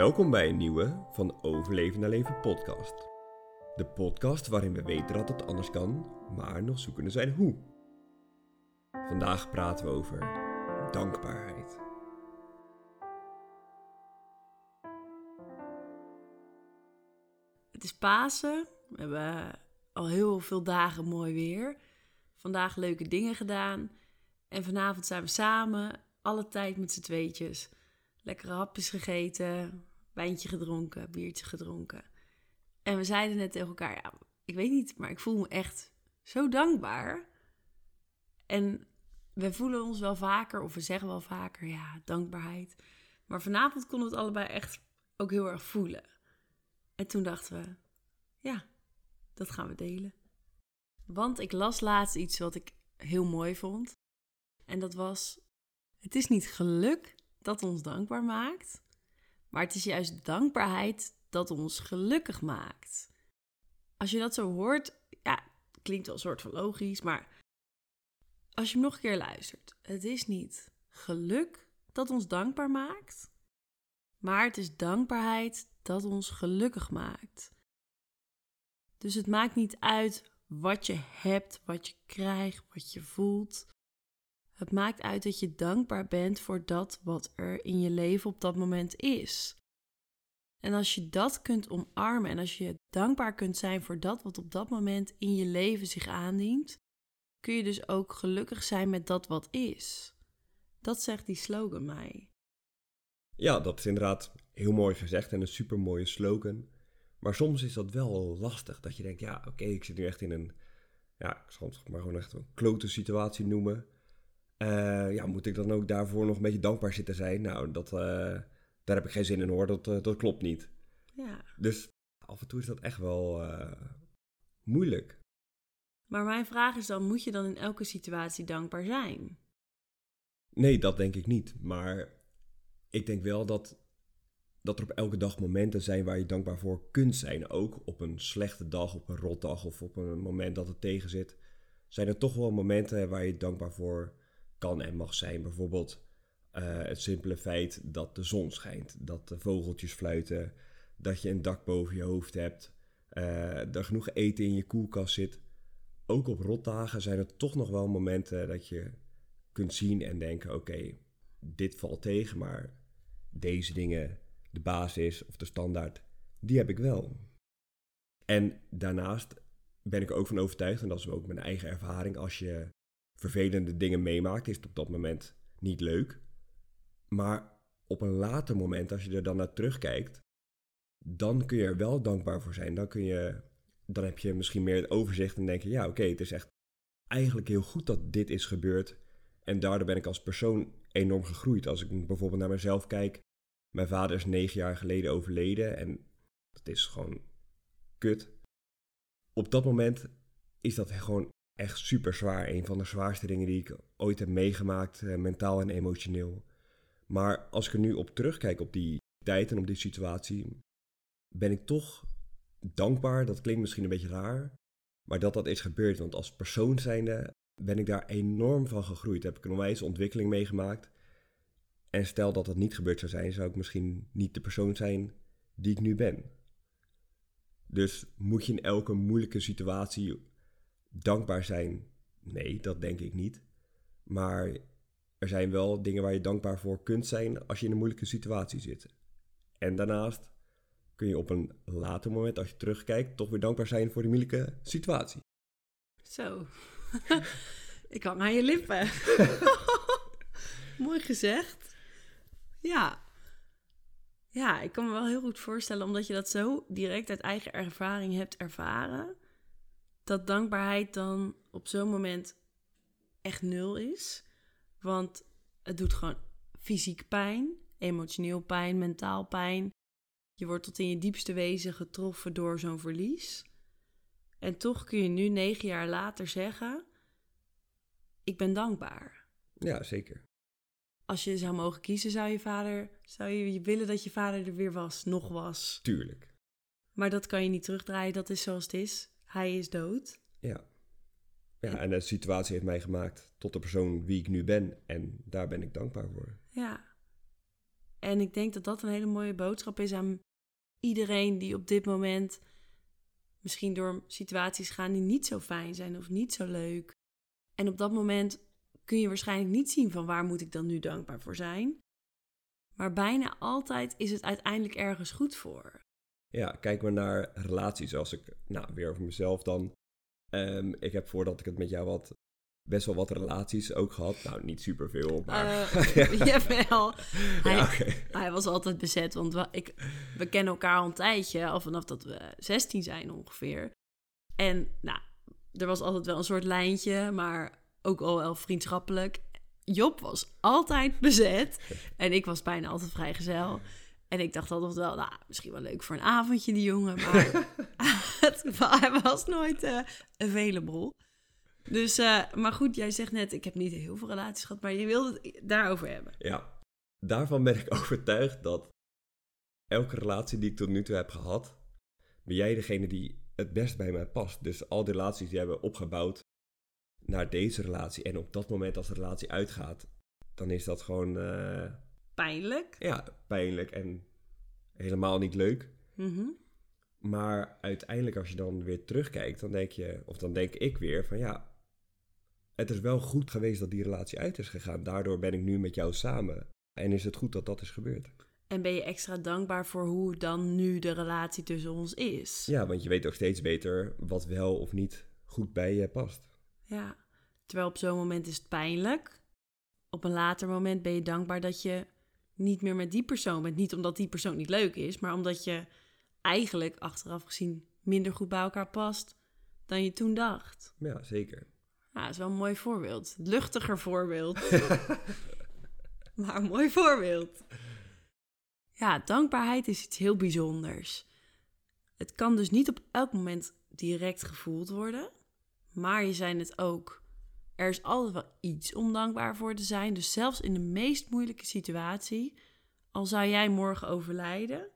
Welkom bij een nieuwe van Overleven naar Leven podcast. De podcast waarin we weten dat het anders kan, maar nog zoekende zijn hoe. Vandaag praten we over dankbaarheid. Het is Pasen. We hebben al heel veel dagen mooi weer. Vandaag leuke dingen gedaan. En vanavond zijn we samen, alle tijd met z'n tweetjes. Lekkere hapjes gegeten, wijntje gedronken, biertje gedronken. En we zeiden net tegen elkaar, ja, ik weet niet, maar ik voel me echt zo dankbaar. En we voelen ons wel vaker, of we zeggen wel vaker, ja, dankbaarheid. Maar vanavond konden we het allebei echt ook heel erg voelen. En toen dachten we, ja, dat gaan we delen. Want ik las laatst iets wat ik heel mooi vond. En dat was: Het is niet geluk dat ons dankbaar maakt, maar het is juist dankbaarheid dat ons gelukkig maakt. Als je dat zo hoort, ja, klinkt wel een soort van logisch, maar als je hem nog een keer luistert, het is niet geluk dat ons dankbaar maakt, maar het is dankbaarheid dat ons gelukkig maakt. Dus het maakt niet uit wat je hebt, wat je krijgt, wat je voelt. Het maakt uit dat je dankbaar bent voor dat wat er in je leven op dat moment is. En als je dat kunt omarmen en als je dankbaar kunt zijn voor dat wat op dat moment in je leven zich aandient, kun je dus ook gelukkig zijn met dat wat is. Dat zegt die slogan mij. Ja, dat is inderdaad heel mooi gezegd en een super mooie slogan. Maar soms is dat wel lastig. Dat je denkt, ja, oké, ik zit nu echt in een, ja, ik zal het maar gewoon echt een klote situatie noemen. Uh, ja, moet ik dan ook daarvoor nog een beetje dankbaar zitten zijn? Nou, dat, uh, daar heb ik geen zin in hoor, dat, uh, dat klopt niet. Ja. Dus af en toe is dat echt wel moeilijk. Maar mijn vraag is dan, moet je dan in elke situatie dankbaar zijn? Nee, dat denk ik niet. Maar ik denk wel dat dat er op elke dag momenten zijn waar je dankbaar voor kunt zijn. Ook op een slechte dag, op een rotdag of op een moment dat het tegen zit. Zijn er toch wel momenten waar je dankbaar voor kan en mag zijn. Bijvoorbeeld uh, het simpele feit dat de zon schijnt, dat de vogeltjes fluiten, dat je een dak boven je hoofd hebt, uh, er genoeg eten in je koelkast zit. Ook op rotdagen zijn er toch nog wel momenten dat je kunt zien en denken: oké, dit valt tegen, maar deze dingen de basis of de standaard, die heb ik wel. En daarnaast ben ik ook van overtuigd, en dat is ook mijn eigen ervaring, als je vervelende dingen meemaakt, is het op dat moment niet leuk. Maar op een later moment, als je er dan naar terugkijkt, dan kun je er wel dankbaar voor zijn. Dan, kun je, dan heb je misschien meer het overzicht en denk je, ja oké, het is echt eigenlijk heel goed dat dit is gebeurd. En daardoor ben ik als persoon enorm gegroeid. Als ik bijvoorbeeld naar mezelf kijk, mijn vader is negen jaar geleden overleden en dat is gewoon kut. Op dat moment is dat gewoon echt super zwaar. Een van de zwaarste dingen die ik ooit heb meegemaakt, eh, mentaal en emotioneel. Maar als ik er nu op terugkijk op die tijd en op die situatie, ben ik toch dankbaar. Dat klinkt misschien een beetje raar, maar dat dat is gebeurd. Want als persoon zijnde ben ik daar enorm van gegroeid. Heb ik een onwijs ontwikkeling meegemaakt. En stel dat dat niet gebeurd zou zijn, zou ik misschien niet de persoon zijn die ik nu ben. Dus moet je in elke moeilijke situatie dankbaar zijn? Nee, dat denk ik niet. Maar er zijn wel dingen waar je dankbaar voor kunt zijn als je in een moeilijke situatie zit. En daarnaast kun je op een later moment, als je terugkijkt, toch weer dankbaar zijn voor die moeilijke situatie. Zo. ik kan aan je lippen. Mooi gezegd. Ja. Ja, ik kan me wel heel goed voorstellen, omdat je dat zo direct uit eigen ervaring hebt ervaren, dat dankbaarheid dan op zo'n moment echt nul is. Want het doet gewoon fysiek pijn, emotioneel pijn, mentaal pijn. Je wordt tot in je diepste wezen getroffen door zo'n verlies. En toch kun je nu, negen jaar later, zeggen: Ik ben dankbaar. Ja, zeker als je zou mogen kiezen, zou je vader, zou je willen dat je vader er weer was, nog was? Tuurlijk. Maar dat kan je niet terugdraaien, dat is zoals het is. Hij is dood. Ja. Ja, en de situatie heeft mij gemaakt tot de persoon wie ik nu ben. En daar ben ik dankbaar voor. Ja. En ik denk dat dat een hele mooie boodschap is aan iedereen die op dit moment misschien door situaties gaan die niet zo fijn zijn of niet zo leuk. En op dat moment kun je waarschijnlijk niet zien van waar moet ik dan nu dankbaar voor zijn. Maar bijna altijd is het uiteindelijk ergens goed voor. Ja, kijk maar naar relaties. Als ik, nou, weer over mezelf dan. Ehm, ik heb voordat ik het met jou had, best wel wat relaties ook gehad. Nou, niet superveel, maar... Uh, jawel. Hij, ja, hij, was altijd bezet, want we, ik, we kennen elkaar al een tijdje, al vanaf dat we 16 zijn ongeveer. En nou, er was altijd wel een soort lijntje, maar ook al wel vriendschappelijk. Job was altijd bezet en ik was bijna altijd vrijgezel. En ik dacht altijd wel, nou, misschien wel leuk voor een avondje, die jongen. Maar hij was nooit uh, available. Dus, uh, maar goed, jij zegt net, ik heb niet heel veel relaties gehad, maar je wilde het daarover hebben. Ja, daarvan ben ik overtuigd dat elke relatie die ik tot nu toe heb gehad, ben jij degene die het best bij mij past. Dus al die relaties die hebben opgebouwd naar deze relatie. En op dat moment als de relatie uitgaat, dan is dat gewoon... Uh, pijnlijk? Ja, pijnlijk en helemaal niet leuk. Mm Maar uiteindelijk als je dan weer terugkijkt, dan denk je, of dan denk ik weer van ja, het is wel goed geweest dat die relatie uit is gegaan. Daardoor ben ik nu met jou samen. En is het goed dat dat is gebeurd. En ben je extra dankbaar voor hoe dan nu de relatie tussen ons is? Ja, want je weet ook steeds beter wat wel of niet goed bij je past. Ja, terwijl op zo'n moment is het pijnlijk. Op een later moment ben je dankbaar dat je niet meer met die persoon bent. Niet omdat die persoon niet leuk is, maar omdat je eigenlijk achteraf gezien minder goed bij elkaar past dan je toen dacht. Ja, zeker. Ja, dat is wel een mooi voorbeeld. Luchtiger voorbeeld. maar een mooi voorbeeld. Ja, dankbaarheid is iets heel bijzonders. Het kan dus niet op elk moment direct gevoeld worden. Maar je zijn het ook. Er is altijd wel iets om dankbaar voor te zijn. Dus zelfs in de meest moeilijke situatie, al zou jij morgen overlijden,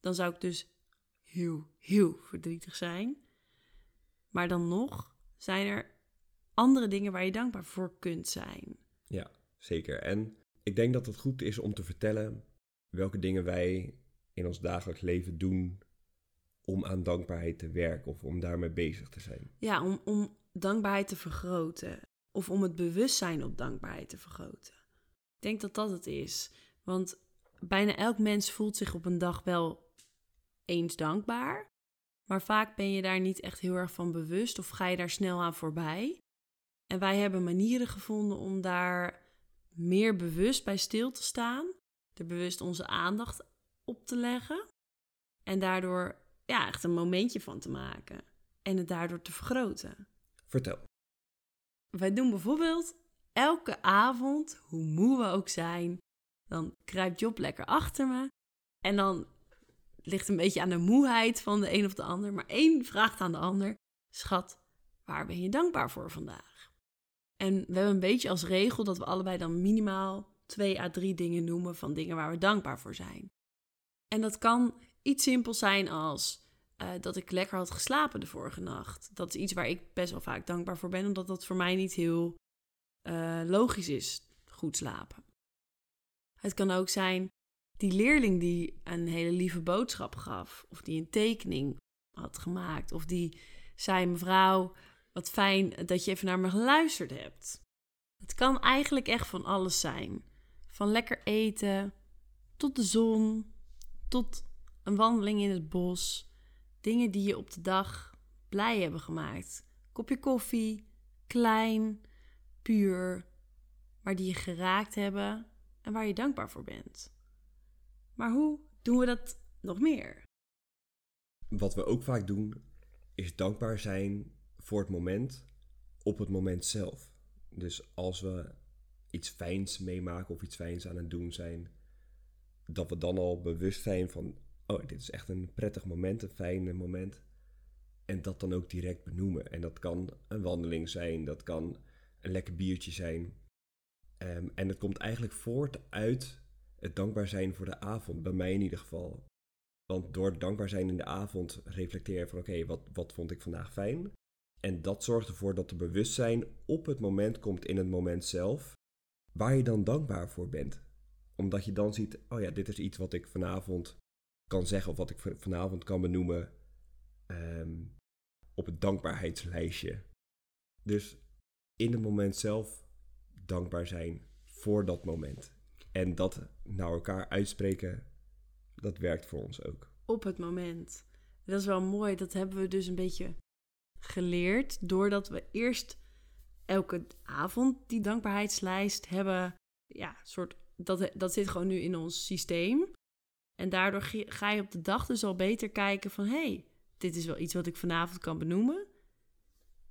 dan zou ik dus heel, heel verdrietig zijn. Maar dan nog zijn er andere dingen waar je dankbaar voor kunt zijn. Ja, zeker. En ik denk dat het goed is om te vertellen welke dingen wij in ons dagelijks leven doen om aan dankbaarheid te werken of om daarmee bezig te zijn. Ja, om, om dankbaarheid te vergroten of om het bewustzijn op dankbaarheid te vergroten. Ik denk dat dat het is. Want bijna elk mens voelt zich op een dag wel eens dankbaar. Maar vaak ben je daar niet echt heel erg van bewust of ga je daar snel aan voorbij. En wij hebben manieren gevonden om daar meer bewust bij stil te staan. Er bewust onze aandacht op te leggen. En daardoor ja, echt een momentje van te maken. En het daardoor te vergroten. Vertel. Wij doen bijvoorbeeld elke avond, hoe moe we ook zijn, dan kruipt Job lekker achter me. En dan ligt een beetje aan de moeheid van de een of de ander. Maar één vraagt aan de ander: Schat, waar ben je dankbaar voor vandaag? En we hebben een beetje als regel dat we allebei dan minimaal twee à drie dingen noemen van dingen waar we dankbaar voor zijn. En dat kan iets simpels zijn als uh, dat ik lekker had geslapen de vorige nacht. Dat is iets waar ik best wel vaak dankbaar voor ben, omdat dat voor mij niet heel uh, logisch is, goed slapen. Het kan ook zijn die leerling die een hele lieve boodschap gaf, of die een tekening had gemaakt, of die zei: Mevrouw, wat fijn dat je even naar me geluisterd hebt. Het kan eigenlijk echt van alles zijn. Van lekker eten, tot de zon, tot een wandeling in het bos. Dingen die je op de dag blij hebben gemaakt. Kopje koffie, klein, puur, maar die je geraakt hebben en waar je dankbaar voor bent. Maar hoe doen we dat nog meer? Wat we ook vaak doen, is dankbaar zijn voor het moment op het moment zelf. Dus als we iets fijns meemaken of iets fijns aan het doen zijn, dat we dan al bewust zijn van oh, dit is echt een prettig moment, een fijn moment. En dat dan ook direct benoemen. En dat kan een wandeling zijn, dat kan een lekker biertje zijn. Um, en het komt eigenlijk voort uit het dankbaar zijn voor de avond, bij mij in ieder geval. Want door dankbaar zijn in de avond reflecteer je van oké, wat, wat vond ik vandaag fijn? En dat zorgt ervoor dat er bewustzijn op het moment komt in het moment zelf, waar je dan dankbaar voor bent. Omdat je dan ziet, oh ja, dit is iets wat ik vanavond kan zeggen of wat ik vanavond kan benoemen ehm, op het dankbaarheidslijstje. Dus in het moment zelf dankbaar zijn voor dat moment. En dat naar elkaar uitspreken, dat werkt voor ons ook. Op het moment. Dat is wel mooi. Dat hebben we dus een beetje geleerd doordat we eerst elke avond die dankbaarheidslijst hebben. Ja, soort, dat, dat zit gewoon nu in ons systeem. En daardoor ga je op de dag dus al beter kijken van... hé, hey, dit is wel iets wat ik vanavond kan benoemen.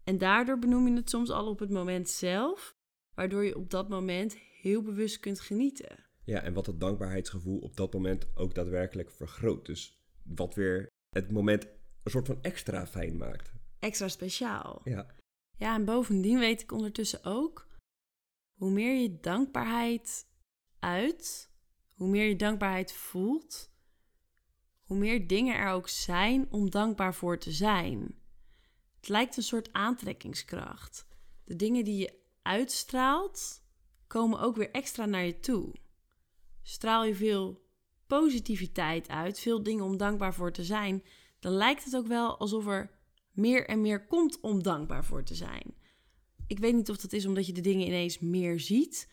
En daardoor benoem je het soms al op het moment zelf... waardoor je op dat moment heel bewust kunt genieten. Ja, en wat het dankbaarheidsgevoel op dat moment ook daadwerkelijk vergroot. Dus wat weer het moment een soort van extra fijn maakt. Extra speciaal. Ja. Ja, en bovendien weet ik ondertussen ook... hoe meer je dankbaarheid uit hoe meer je dankbaarheid voelt, hoe meer dingen er ook zijn om dankbaar voor te zijn. Het lijkt een soort aantrekkingskracht. De dingen die je uitstraalt, komen ook weer extra naar je toe. Straal je veel positiviteit uit, veel dingen om dankbaar voor te zijn, dan lijkt het ook wel alsof er meer en meer komt om dankbaar voor te zijn. Ik weet niet of dat is omdat je de dingen ineens meer ziet,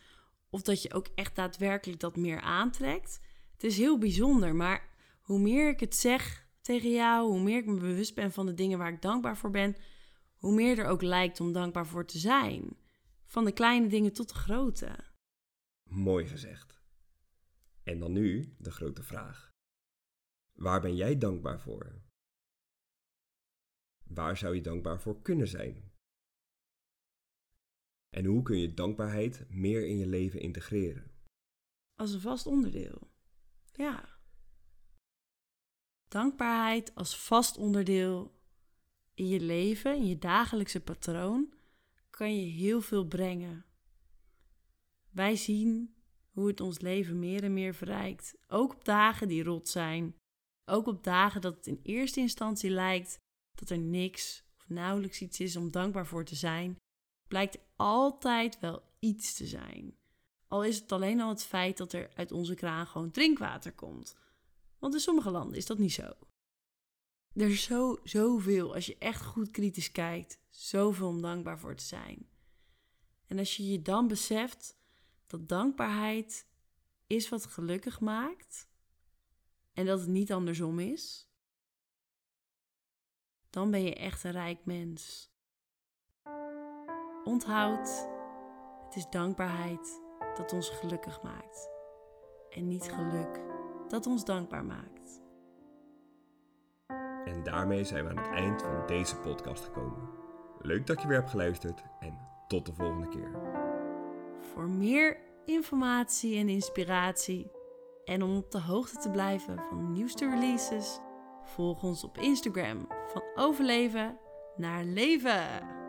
of dat je ook echt daadwerkelijk dat meer aantrekt. Het is heel bijzonder, maar hoe meer ik het zeg tegen jou, hoe meer ik me bewust ben van de dingen waar ik dankbaar voor ben, hoe meer er ook lijkt om dankbaar voor te zijn. Van de kleine dingen tot de grote. Mooi gezegd. En dan nu de grote vraag. Waar ben jij dankbaar voor? Waar zou je dankbaar voor kunnen zijn? En hoe kun je dankbaarheid meer in je leven integreren? Als een vast onderdeel. Ja. Dankbaarheid als vast onderdeel in je leven, in je dagelijkse patroon, kan je heel veel brengen. Wij zien hoe het ons leven meer en meer verrijkt. Ook op dagen die rot zijn. Ook op dagen dat het in eerste instantie lijkt dat er niks of nauwelijks iets is om dankbaar voor te zijn blijkt altijd wel iets te zijn. Al is het alleen al het feit dat er uit onze kraan gewoon drinkwater komt. Want in sommige landen is dat niet zo. Er is zo, zoveel, als je echt goed kritisch kijkt, zoveel om dankbaar voor te zijn. En als je je dan beseft dat dankbaarheid is wat gelukkig maakt en dat het niet andersom is, dan ben je echt een rijk mens. Onthoud, het is dankbaarheid dat ons gelukkig maakt. En niet geluk dat ons dankbaar maakt. En daarmee zijn we aan het eind van deze podcast gekomen. Leuk dat je weer hebt geluisterd en tot de volgende keer. Voor meer informatie en inspiratie en om op de hoogte te blijven van nieuwste releases, volg ons op Instagram van overleven naar leven.